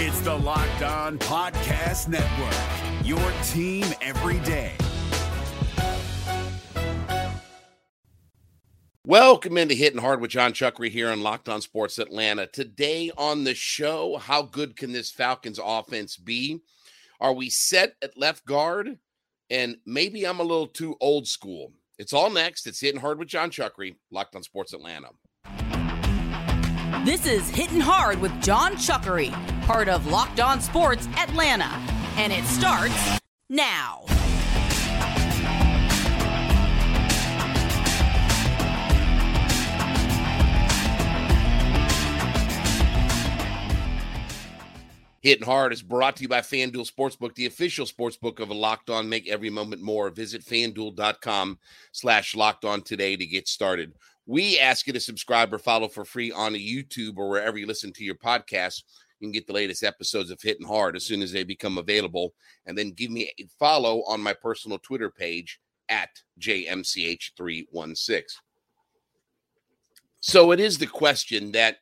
It's the Locked On Podcast Network, your team every day. Welcome into Hitting Hard with Jon Chuckery here on Locked On Sports Atlanta. Today on the show, how good can this Falcons offense be? Are we set at left guard? And maybe I'm a little too old school. It's all next. It's Hitting Hard with Jon Chuckery, Locked On Sports Atlanta. This is Hitting Hard with Jon Chuckery, part of Locked On Sports Atlanta. And it starts now. Hitting Hard is brought to you by FanDuel Sportsbook, the official sportsbook of a Locked On. Make every moment more. Visit fanduel.com slash locked on today to get started. We ask you to subscribe or follow for free on YouTube or wherever you listen to your podcasts. You can get the latest episodes of Hitting Hard as soon as they become available. And then give me a follow on my personal Twitter page at JMCH316. So it is the question that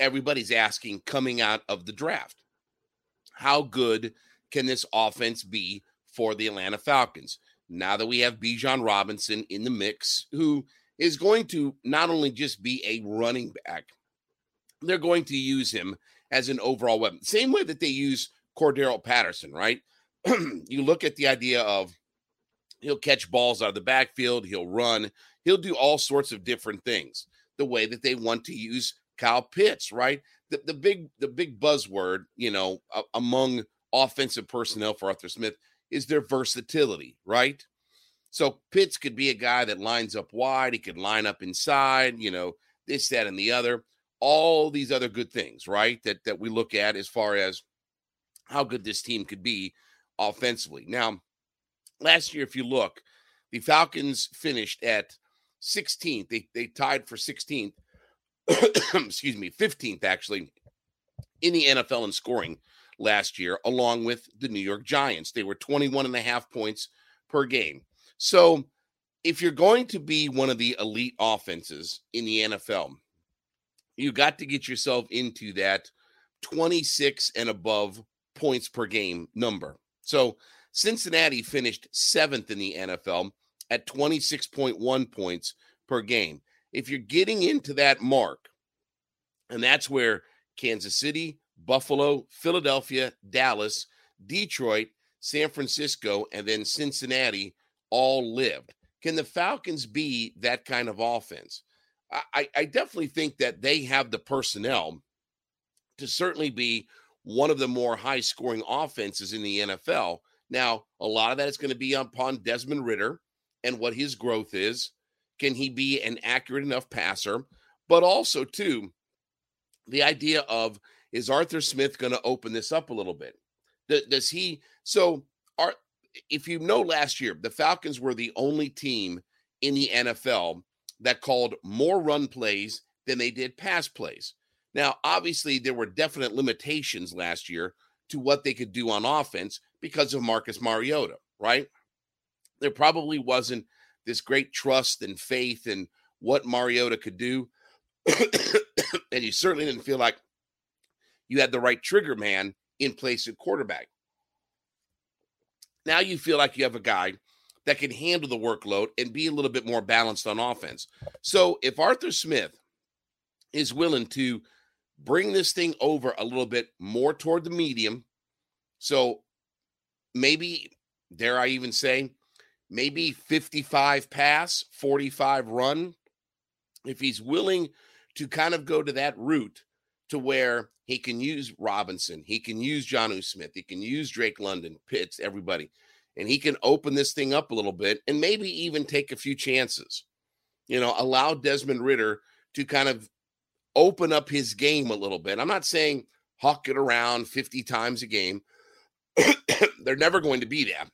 everybody's asking coming out of the draft how good can this offense be for the Atlanta Falcons? Now that we have Bijan Robinson in the mix, who is going to not only just be a running back, they're going to use him as an overall weapon. Same way that they use Cordarrelle Patterson, right? you look at the idea of he'll catch balls out of the backfield, he'll run, he'll do all sorts of different things. The way that they want to use Kyle Pitts, right? the, the big the big buzzword, you know, uh, among offensive personnel for Arthur Smith is their versatility, right? So Pitts could be a guy that lines up wide, he could line up inside, you know, this, that, and the other, all these other good things, right? That that we look at as far as how good this team could be offensively. Now, last year, if you look, the Falcons finished at 16th. They they tied for 16th excuse me, 15th actually in the NFL in scoring last year, along with the New York Giants. They were 21 and a half points per game. So if you're going to be one of the elite offenses in the NFL, you got to get yourself into that 26 and above points per game number. So Cincinnati finished seventh in the NFL at 26.1 points per game if you're getting into that mark, and that's where Kansas City, Buffalo, Philadelphia, Dallas, Detroit, San Francisco, and then Cincinnati all lived. Can the Falcons be that kind of offense? I, I definitely think that they have the personnel to certainly be one of the more high scoring offenses in the NFL. Now, a lot of that is going to be upon Desmond Ridder and what his growth is. Can he be an accurate enough passer? But also, too, the idea of is Arthur Smith going to open this up a little bit? Does he? So, if you know, last year the Falcons were the only team in the NFL that called more run plays than they did pass plays. Now, obviously, there were definite limitations last year to what they could do on offense because of Marcus Mariota, right? There probably wasn't this great trust and faith in what Mariota could do. and you certainly didn't feel like you had the right trigger man in place at quarterback. Now you feel like you have a guy that can handle the workload and be a little bit more balanced on offense. So if Arthur Smith is willing to bring this thing over a little bit more toward the medium, so maybe, dare I even say, maybe 55 pass, 45 run. If he's willing to kind of go to that route to where he can use Robinson, he can use Jonnu Smith, he can use Drake London, Pitts, everybody, and he can open this thing up a little bit and maybe even take a few chances. You know, allow Desmond Ridder to kind of open up his game a little bit. I'm not saying huck it around 50 times a game. They're never going to be that.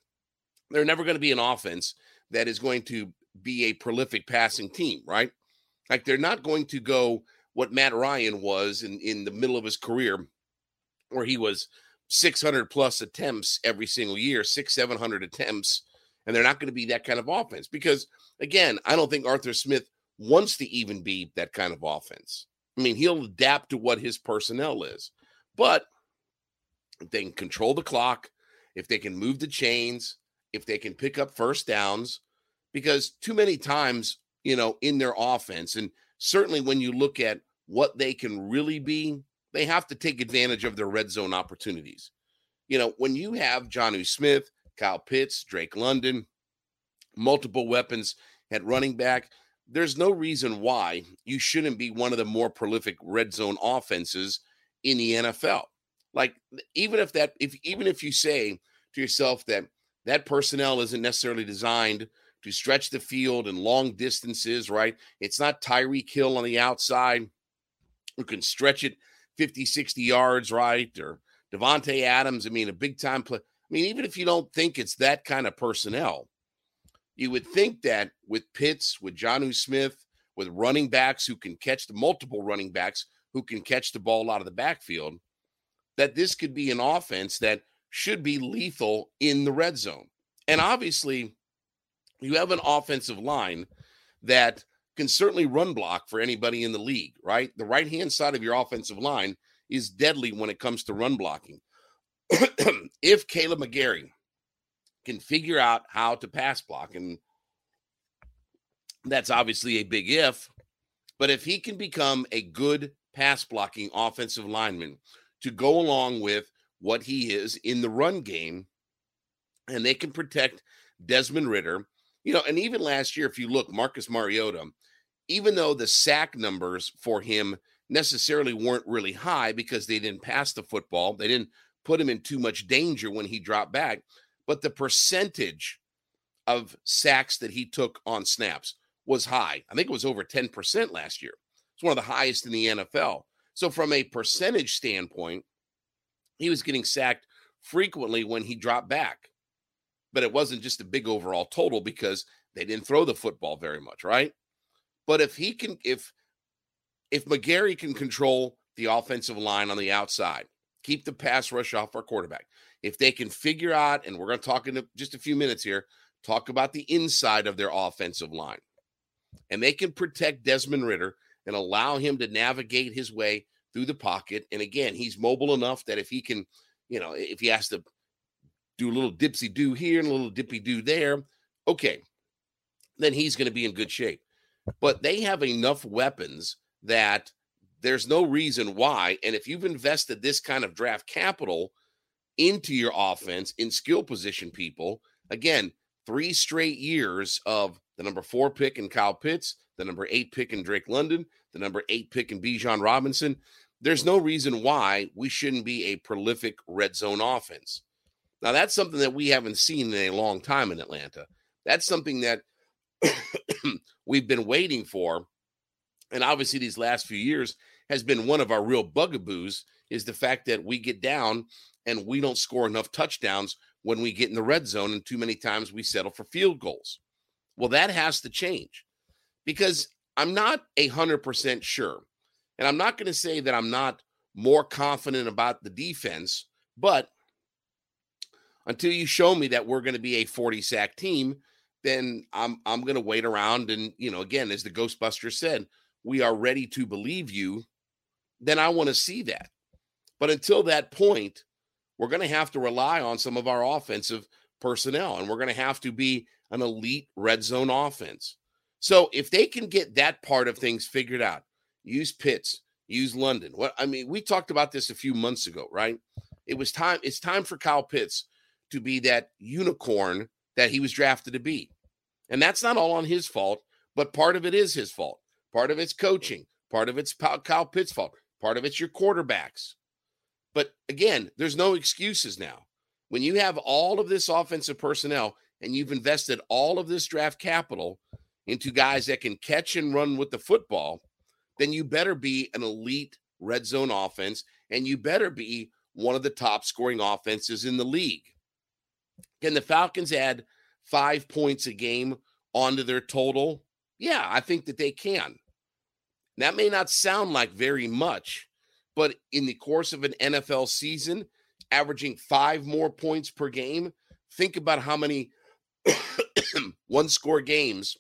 They're never going to be an offense that is going to be a prolific passing team, right? Like they're not going to go what Matt Ryan was in, in the middle of his career, where he was 600 plus attempts every single year, six, 700 attempts. And they're not going to be that kind of offense because, again, I don't think Arthur Smith wants to even be that kind of offense. I mean, he'll adapt to what his personnel is. But if they can control the clock, if they can move the chains, if they can pick up first downs, because too many times, you know, in their offense, and certainly when you look at what they can really be, they have to take advantage of their red zone opportunities. You know, when you have Jonnu Smith, Kyle Pitts, Drake London, multiple weapons at running back, there's no reason why you shouldn't be one of the more prolific red zone offenses in the NFL. Like even if that if even if you say to yourself that that personnel isn't necessarily designed to stretch the field and long distances, right? It's not Tyreek Hill on the outside who can stretch it 50, 60 yards, right? Or Davante Adams. I mean, a big time play. I mean, even if you don't think it's that kind of personnel, you would think that with Pitts, with Jonnu Smith, with running backs who can catch the multiple running backs who can catch the ball out of the backfield, that this could be an offense that should be lethal in the red zone. And obviously, you have an offensive line that can certainly run block for anybody in the league, right? The right hand side of your offensive line is deadly when it comes to run blocking. if Kaleb McGary can figure out how to pass block, and that's obviously a big if, but if he can become a good pass blocking offensive lineman to go along with what he is in the run game, and they can protect Desmond Ridder. You know, and even last year, if you look, Marcus Mariota, even though the sack numbers for him necessarily weren't really high because they didn't pass the football, they didn't put him in too much danger when he dropped back, but the percentage of sacks that he took on snaps was high. I think it was over 10% last year. It's one of the highest in the NFL. So, from a percentage standpoint, he was getting sacked frequently when he dropped back. But it wasn't just a big overall total because they didn't throw the football very much, right? But if he can, if if McGary can control the offensive line on the outside, keep the pass rush off our quarterback, if they can figure out, and we're going to talk in just a few minutes here, talk about the inside of their offensive line, and they can protect Desmond Ridder and allow him to navigate his way through the pocket. And again, he's mobile enough that if he can, you know, if he has to do a little dipsy do here and a little dippy do there, okay, then he's going to be in good shape. But they have enough weapons that there's no reason why. And if you've invested this kind of draft capital into your offense in skill position people, again, three straight years of the number four pick in Kyle Pitts, the number eight pick in Drake London, the number eight pick in Bijan Robinson. There's no reason why we shouldn't be a prolific red zone offense. Now, that's something that we haven't seen in a long time in Atlanta. That's something that we've been waiting for. And obviously, these last few years has been one of our real bugaboos is the fact that we get down and we don't score enough touchdowns when we get in the red zone. And too many times we settle for field goals. Well, that has to change because I'm not a hundred percent sure. And I'm not going to say that I'm not more confident about the defense, but until you show me that we're going to be a 40 sack team, then I'm I'm going to wait around and you know again as the Ghostbuster said, we are ready to believe you. Then I want to see that. But until that point, we're going to have to rely on some of our offensive personnel and we're going to have to be an elite red zone offense. So if they can get that part of things figured out, use Pitts, use London. What I mean, we talked about this a few months ago, right? It was time. It's time for Kyle Pitts to be that unicorn that he was drafted to be, and that's not all on his fault, but part of it is his fault. Part of it's coaching. Part of it's Kyle Pitts' fault. Part of it's your quarterbacks. But again, there's no excuses now. When you have all of this offensive personnel and you've invested all of this draft capital into guys that can catch and run with the football, then you better be an elite red zone offense and you better be one of the top scoring offenses in the league. Can the Falcons add five points a game onto their total? Yeah, I think that they can. That may not sound like very much, but in the course of an NFL season, averaging five more points per game, think about how many one score games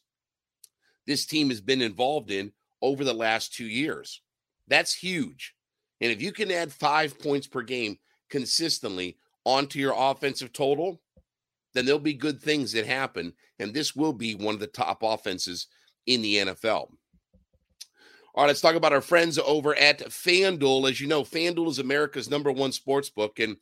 this team has been involved in over the last two years. That's huge. And if you can add five points per game consistently onto your offensive total, then there'll be good things that happen. And this will be one of the top offenses in the NFL. All right, let's talk about our friends over at FanDuel. As you know, FanDuel is America's number one sports book. And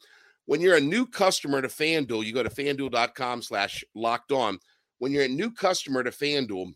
when you're a new customer to FanDuel, you go to fanduel.com slash locked on. When you're a new customer to FanDuel,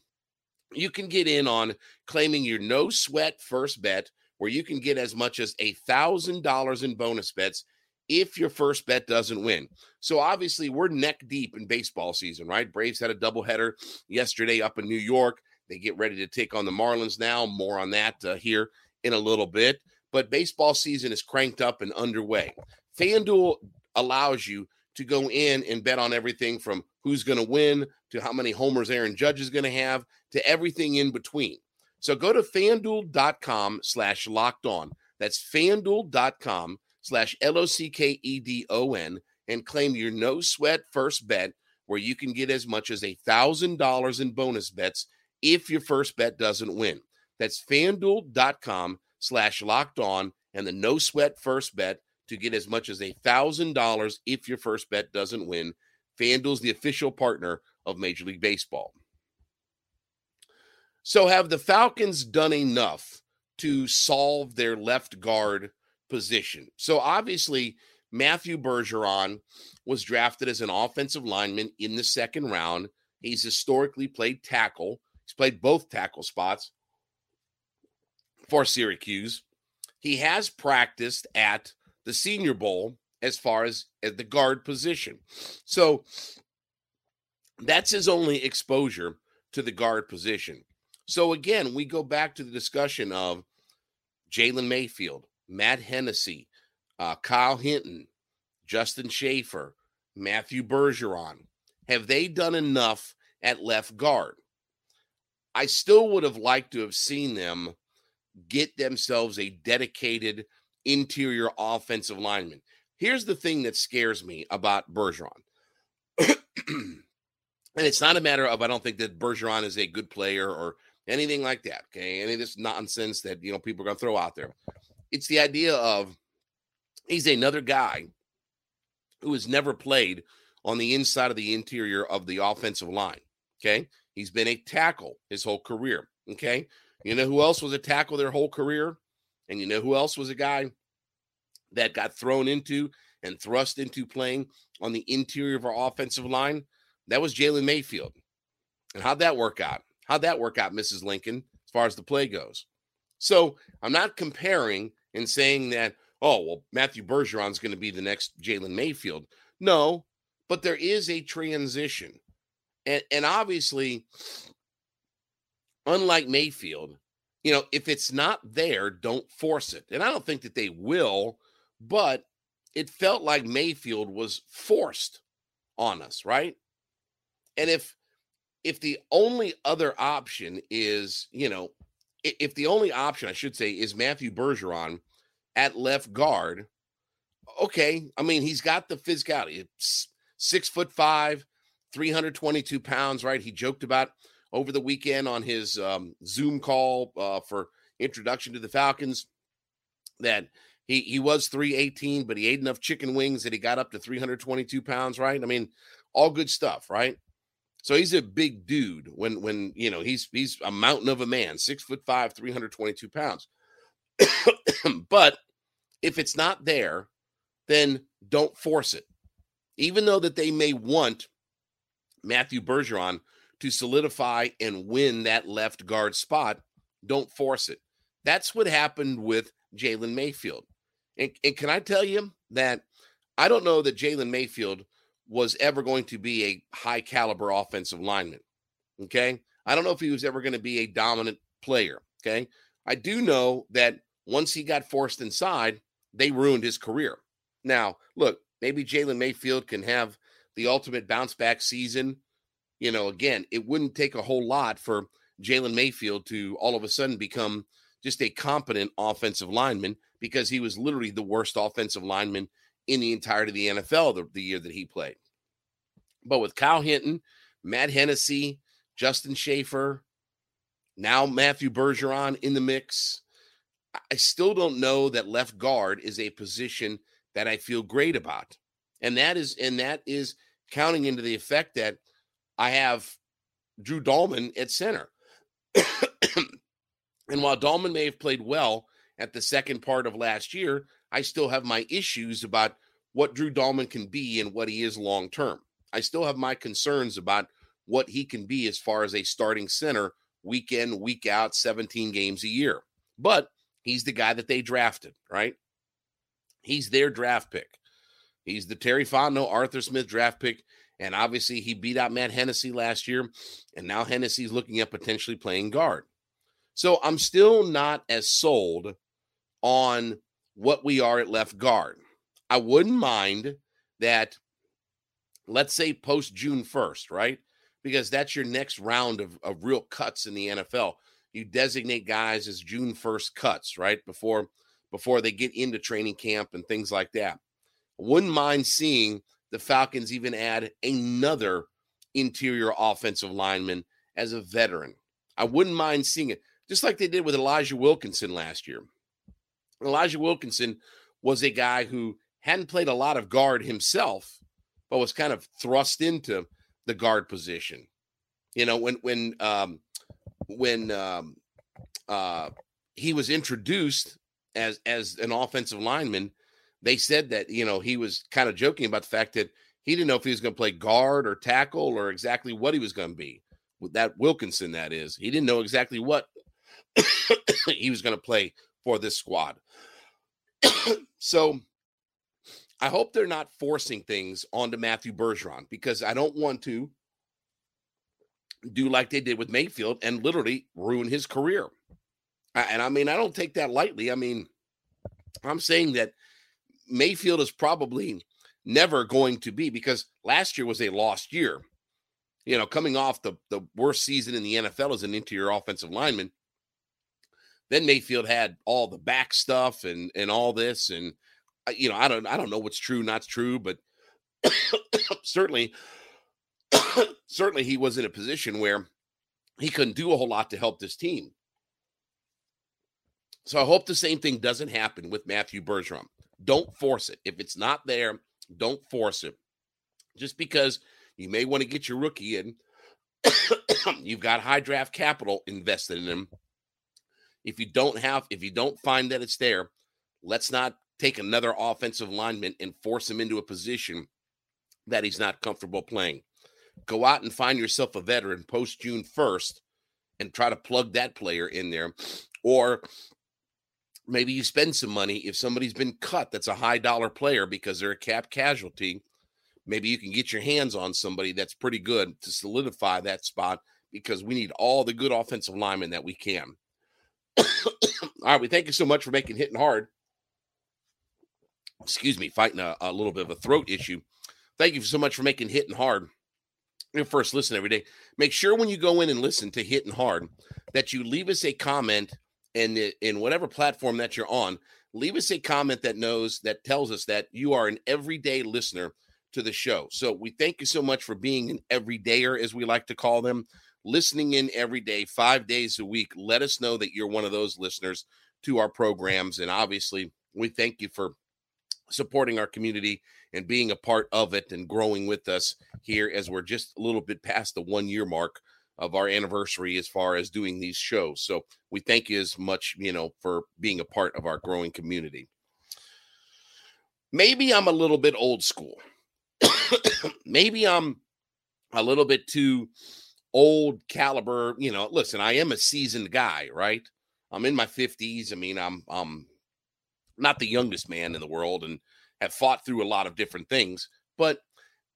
you can get in on claiming your no sweat first bet, where you can get as much as a thousand dollars in bonus bets if your first bet doesn't win. So obviously, we're neck deep in baseball season, right? Braves had a doubleheader yesterday up in New York. They get ready to take on the Marlins now. More on that uh, here in a little bit. But baseball season is cranked up and underway. FanDuel allows you to go in and bet on everything from who's going to win to how many homers Aaron Judge is going to have to everything in between. So go to fanduel.com slash locked on. That's fanduel.com slash L O C K E D O N and claim your no sweat first bet where you can get as much as a thousand dollars in bonus bets if your first bet doesn't win. That's fanduel.com slash locked on and the no sweat first bet to get as much as a thousand dollars if your first bet doesn't win. FanDuel's the official partner of Major League Baseball. So, have the Falcons done enough to solve their left guard position? So, obviously, Matthew Bergeron was drafted as an offensive lineman in the second round. He's historically played tackle. He's played both tackle spots for Syracuse. He has practiced at the Senior Bowl as far as, as the guard position. So that's his only exposure to the guard position. So again, we go back to the discussion of Jalen Mayfield, Matt Hennessy, uh, Kyle Hinton, Justin Shaffer, Matthew Bergeron. Have they done enough at left guard? I still would have liked to have seen them get themselves a dedicated interior offensive lineman. Here's the thing that scares me about Bergeron. and it's not a matter of I don't think that Bergeron is a good player or anything like that. Okay. Any of this nonsense that you know people are gonna throw out there. It's the idea of he's another guy who has never played on the inside of the interior of the offensive line. Okay. He's been a tackle his whole career. Okay. You know who else was a tackle their whole career? And you know who else was a guy that got thrown into and thrust into playing on the interior of our offensive line? That was Jalen Mayfield. And how'd that work out? How'd that work out, Mrs. Lincoln, as far as the play goes? So I'm not comparing and saying that, oh, well, Matthew Bergeron's going to be the next Jalen Mayfield. No, but there is a transition. And, and obviously, unlike Mayfield, you know, if it's not there, don't force it. And I don't think that they will, but it felt like Mayfield was forced on us, right? And if if the only other option is, you know, if the only option I should say is Matthew Bergeron at left guard, okay. I mean, he's got the physicality. Six foot five, 322 pounds, right? He joked about over the weekend on his um, Zoom call uh, for introduction to the Falcons that he he was 318, but he ate enough chicken wings that he got up to 322 pounds, right? I mean, all good stuff, right? So he's a big dude when when you know he's he's a mountain of a man, six foot five, 322 pounds. but if it's not there, then don't force it. Even though that they may want Matthew Bergeron to solidify and win that left guard spot, don't force it. That's what happened with Jalen Mayfield. And, and can I tell you that I don't know that Jalen Mayfield was ever going to be a high caliber offensive lineman. Okay. I don't know if he was ever going to be a dominant player. Okay. I do know that once he got forced inside, they ruined his career. Now, look, maybe Jalen Mayfield can have the ultimate bounce back season. You know, again, it wouldn't take a whole lot for Jalen Mayfield to all of a sudden become just a competent offensive lineman because he was literally the worst offensive lineman in the entirety of the NFL the, the year that he played. But with Kyle Hinton, Matt Hennessy, Justin Shaffer, now Matthew Bergeron in the mix, I still don't know that left guard is a position that I feel great about. And that is and that is counting into the effect that I have Drew Dalman at center. and while Dalman may have played well at the second part of last year, I still have my issues about what Drew Dalman can be and what he is long term. I still have my concerns about what he can be as far as a starting center week in, week out, 17 games a year. But he's the guy that they drafted, right? He's their draft pick. He's the Terry Fontenot, Arthur Smith draft pick. And obviously, he beat out Matt Hennessy last year. And now Hennessy's looking at potentially playing guard. So I'm still not as sold on what we are at left guard. I wouldn't mind that, let's say, post June 1st, right? Because that's your next round of, of real cuts in the NFL. You designate guys as June 1st cuts, right? Before before they get into training camp and things like that. Wouldn't mind seeing the Falcons even add another interior offensive lineman as a veteran. I wouldn't mind seeing it, just like they did with Elijah Wilkinson last year. Elijah Wilkinson was a guy who hadn't played a lot of guard himself, but was kind of thrust into the guard position. You know, when when um, when um, uh, he was introduced as as an offensive lineman, they said that you know he was kind of joking about the fact that he didn't know if he was going to play guard or tackle or exactly what he was going to be. With that Wilkinson, that is, he didn't know exactly what he was going to play for this squad. so I hope they're not forcing things onto Matthew Bergeron because I don't want to do like they did with Mayfield and literally ruin his career. And I mean, I don't take that lightly. I mean, I'm saying that Mayfield is probably never going to be because last year was a lost year. You know, coming off the, the worst season in the NFL as an interior offensive lineman. Then Mayfield had all the back stuff and and all this, and uh, you know, I don't I don't know what's true, not true, but certainly, certainly he was in a position where he couldn't do a whole lot to help this team. So I hope the same thing doesn't happen with Matthew Bergeron. Don't force it. If it's not there, don't force it. Just because you may want to get your rookie in, you've got high draft capital invested in him. If you don't have, if you don't find that it's there, let's not take another offensive lineman and force him into a position that he's not comfortable playing. Go out and find yourself a veteran post June 1st and try to plug that player in there. Or maybe you spend some money if somebody's been cut that's a high dollar player because they're a cap casualty maybe you can get your hands on somebody that's pretty good to solidify that spot because we need all the good offensive linemen that we can all right we thank you so much for making hitting hard. Excuse me fighting a, a little bit of a throat issue. Thank you so much for making hitting hard. Your first listen every day. Make sure when you go in and listen to hitting hard that you leave us a comment and in whatever platform that you're on, leave us a comment that knows that tells us that you are an everyday listener to the show. So we thank you so much for being an everydayer, as we like to call them, listening in every day, five days a week. Let us know that you're one of those listeners to our programs. And obviously, we thank you for supporting our community and being a part of it and growing with us here as we're just a little bit past the one year mark of our anniversary as far as doing these shows. So we thank you as much, you know, for being a part of our growing community. Maybe I'm a little bit old school. Maybe I'm a little bit too old caliber, you know, listen, I am a seasoned guy, right? I'm in my 50s. I mean, I'm I'm not the youngest man in the world and have fought through a lot of different things, but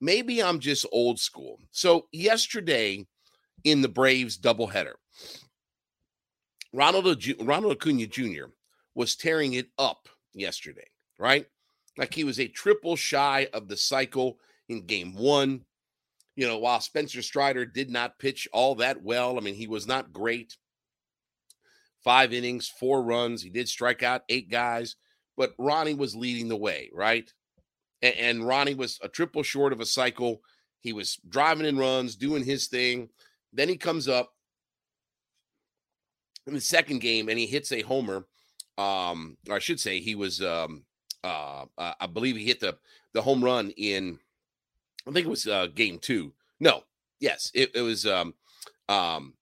maybe I'm just old school. So yesterday in the Braves doubleheader. Ronald Ronald Acuna Jr. was tearing it up yesterday, right? Like he was a triple shy of the cycle in game one. You know, while Spencer Strider did not pitch all that well, I mean, he was not great. Five innings, four runs. He did strike out eight guys, but Ronnie was leading the way, right? And, and Ronnie was a triple short of a cycle. He was driving in runs, doing his thing. Then he comes up in the second game and he hits a homer. Um, or I should say he was um uh, uh, I believe he hit the the home run in, I think it was uh, game two. No, yes, it, it was. Um, um,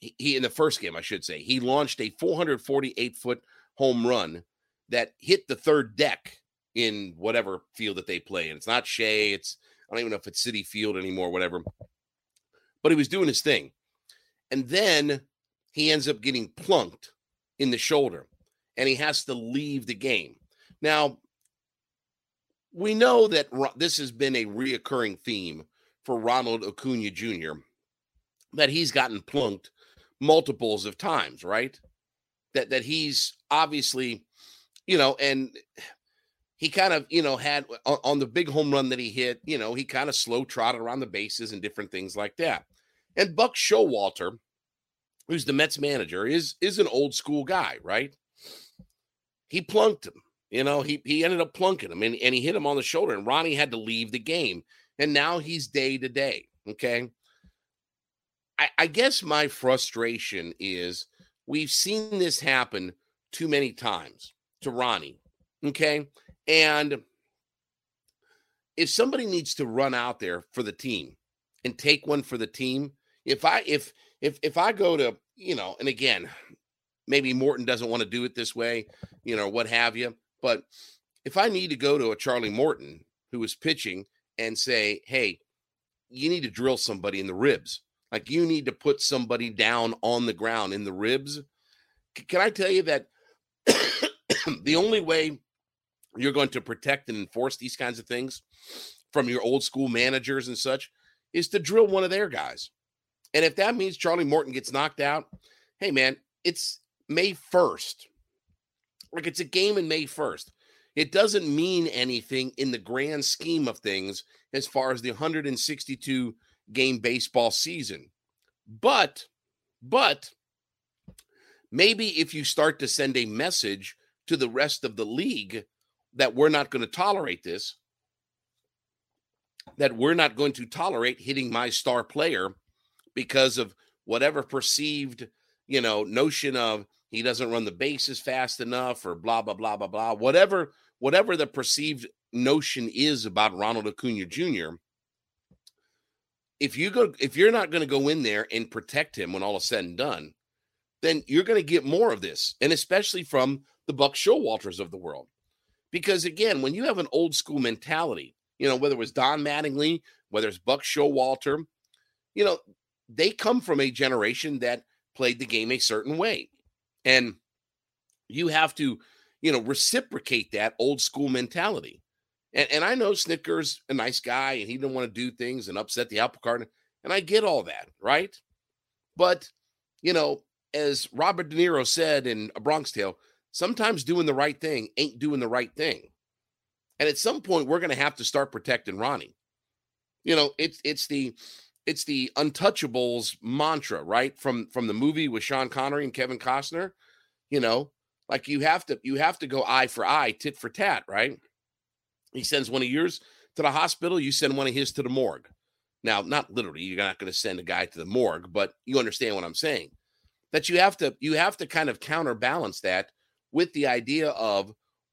he, he in the first game, I should say, he launched a 448 foot home run that hit the third deck in whatever field that they play in. It's not Shea. It's I don't even know if it's Citi Field anymore, whatever. But he was doing his thing, and then he ends up getting plunked in the shoulder, and he has to leave the game. Now, we know that this has been a reoccurring theme for Ronald Acuna Jr. that he's gotten plunked multiples of times, right? That that he's obviously, you know, and he kind of, you know, had on, on the big home run that he hit, you know, he kind of slow trotted around the bases and different things like that. And Buck Showalter, who's the Mets manager, is is an old school guy, right? He plunked him. You know, he he ended up plunking him and, and he hit him on the shoulder, and Ronnie had to leave the game. And now he's day to day. Okay. I, I guess my frustration is we've seen this happen too many times to Ronnie. Okay. And if somebody needs to run out there for the team and take one for the team, if I if if if I go to, you know, and again, maybe Morton doesn't want to do it this way, you know, what have you. But if I need to go to a Charlie Morton who is pitching and say, hey, you need to drill somebody in the ribs, like you need to put somebody down on the ground in the ribs, can I tell you that the only way you're going to protect and enforce these kinds of things from your old school managers and such is to drill one of their guys. And if that means Charlie Morton gets knocked out, hey man, it's May 1st. Like it's a game in May 1st. It doesn't mean anything in the grand scheme of things as far as the 162 game baseball season. But, but maybe if you start to send a message to the rest of the league that we're not going to tolerate this, that we're not going to tolerate hitting my star player because of whatever perceived, you know, notion of he doesn't run the bases fast enough or blah blah blah blah blah whatever whatever the perceived notion is about Ronald Acuna Jr. If you go if you're not going to go in there and protect him when all is said and done, then you're going to get more of this, and especially from the Buck Showalters of the world. Because again, when you have an old school mentality, you know, whether it was Don Mattingly, whether it's Buck Showalter, you know, they come from a generation that played the game a certain way. And you have to, you know, reciprocate that old school mentality. And, and I know Snitker's a nice guy and he didn't want to do things and upset the apple cart. And I get all that, right? But, you know, as Robert De Niro said in A Bronx Tale, sometimes doing the right thing ain't doing the right thing. And at some point, we're going to have to start protecting Ronnie. You know, it's it's the it's the untouchables mantra right? From from the movie with sean connery and kevin costner you know? Like you have to you have to go eye for eye tit for tat right? He sends one of yours to the hospital you send one of his to the morgue. Now not literally you're not going to send a guy to the morgue but you understand what i'm saying. That you have to you have to kind of counterbalance that with the idea of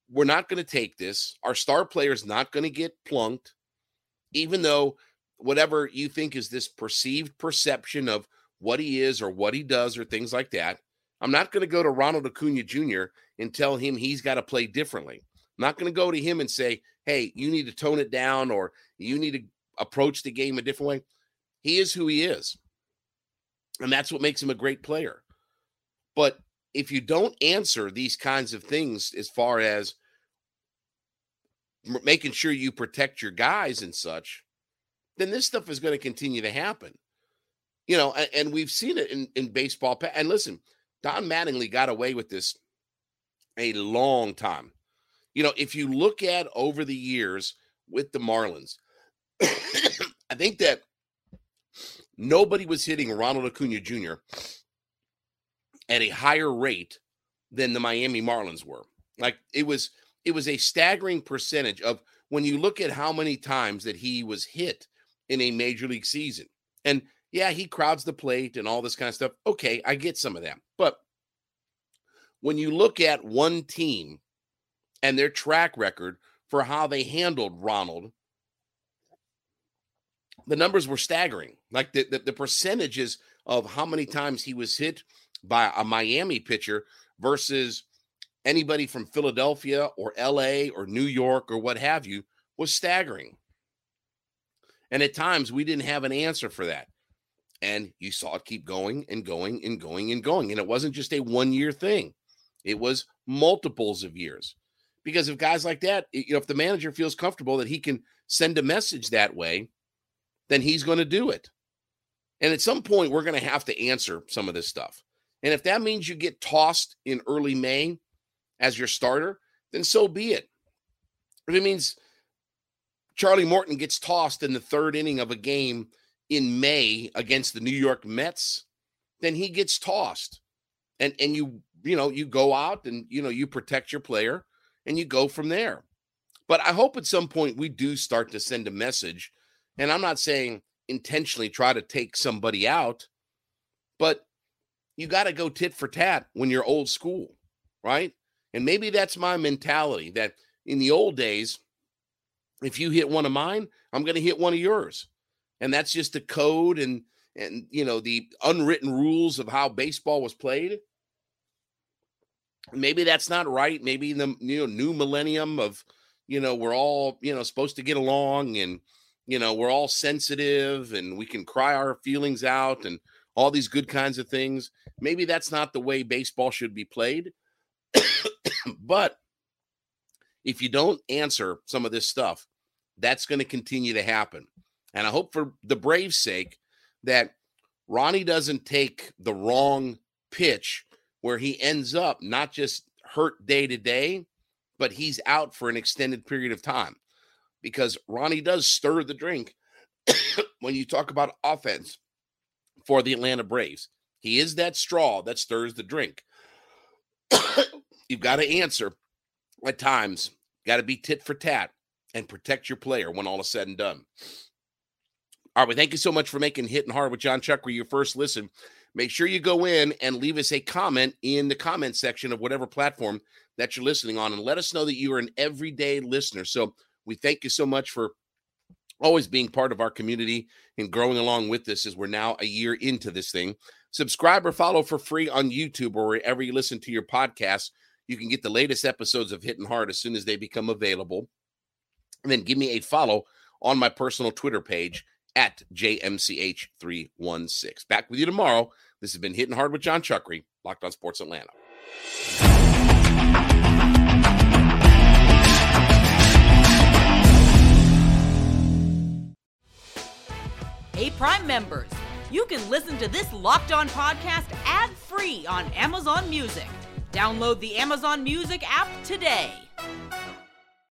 we're not going to take this. Our star player's not going to get plunked even though whatever you think is this perceived perception of what he is or what he does or things like that. I'm not going to go to Ronald Acuna Jr. and tell him he's got to play differently. I'm not going to go to him and say, hey, you need to tone it down or you need to approach the game a different way. He is who he is. And that's what makes him a great player. But if you don't answer these kinds of things as far as making sure you protect your guys and such, then this stuff is going to continue to happen. You know, and, and we've seen it in, in baseball. And listen, Don Mattingly got away with this a long time. You know, if you look at over the years with the Marlins, I think that nobody was hitting Ronald Acuna Jr. at a higher rate than the Miami Marlins were. Like it was, it was a staggering percentage of when you look at how many times that he was hit in a major league season. And yeah, he crowds the plate and all this kind of stuff. Okay, I get some of that. But when you look at one team and their track record for how they handled Ronald, the numbers were staggering. Like the, the, the percentages of how many times he was hit by a Miami pitcher versus anybody from Philadelphia or LA or New York or what have you was staggering. And at times we didn't have an answer for that. And you saw it keep going and going and going and going. And it wasn't just a one year thing, it was multiples of years. Because if guys like that, you know, if the manager feels comfortable that he can send a message that way, then he's going to do it. And at some point, we're going to have to answer some of this stuff. And if that means you get tossed in early May as your starter, then so be it. If it means Charlie Morton gets tossed in the third inning of a game in May against the New York Mets, then he gets tossed. And and you you know, you go out and you know, you protect your player and you go from there. But I hope at some point we do start to send a message. And I'm not saying intentionally try to take somebody out, but you got to go tit for tat when you're old school, right? And maybe that's my mentality that in the old days, if you hit one of mine, I'm going to hit one of yours. And that's just the code and and you know the unwritten rules of how baseball was played. Maybe that's not right. Maybe the you know new millennium of you know we're all you know supposed to get along and you know we're all sensitive and we can cry our feelings out and all these good kinds of things. Maybe that's not the way baseball should be played. but if you don't answer some of this stuff, that's going to continue to happen. And I hope for the Braves' sake that Ronnie doesn't take the wrong pitch where he ends up not just hurt day to day, but he's out for an extended period of time because Ronnie does stir the drink when you talk about offense for the Atlanta Braves. He is that straw that stirs the drink. You've got to answer at times, got to be tit for tat and protect your player when all is said and done. All right, well, thank you so much for making Hitting Hard with Jon Chuckery your first listen. Make sure you go in and leave us a comment in the comment section of whatever platform that you're listening on and let us know that you are an everyday listener. So we thank you so much for always being part of our community and growing along with us as we're now a year into this thing. Subscribe or follow for free on YouTube or wherever you listen to your podcasts. You can get the latest episodes of Hitting Hard as soon as they become available. And then give me a follow on my personal Twitter page at JMCH316. Back with you tomorrow. This has been Hitting Hard with Jon Chuckery, Locked on Sports Atlanta. Hey, Prime members, you can listen to this Locked On podcast ad free on Amazon Music. Download the Amazon Music app today.